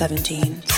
17,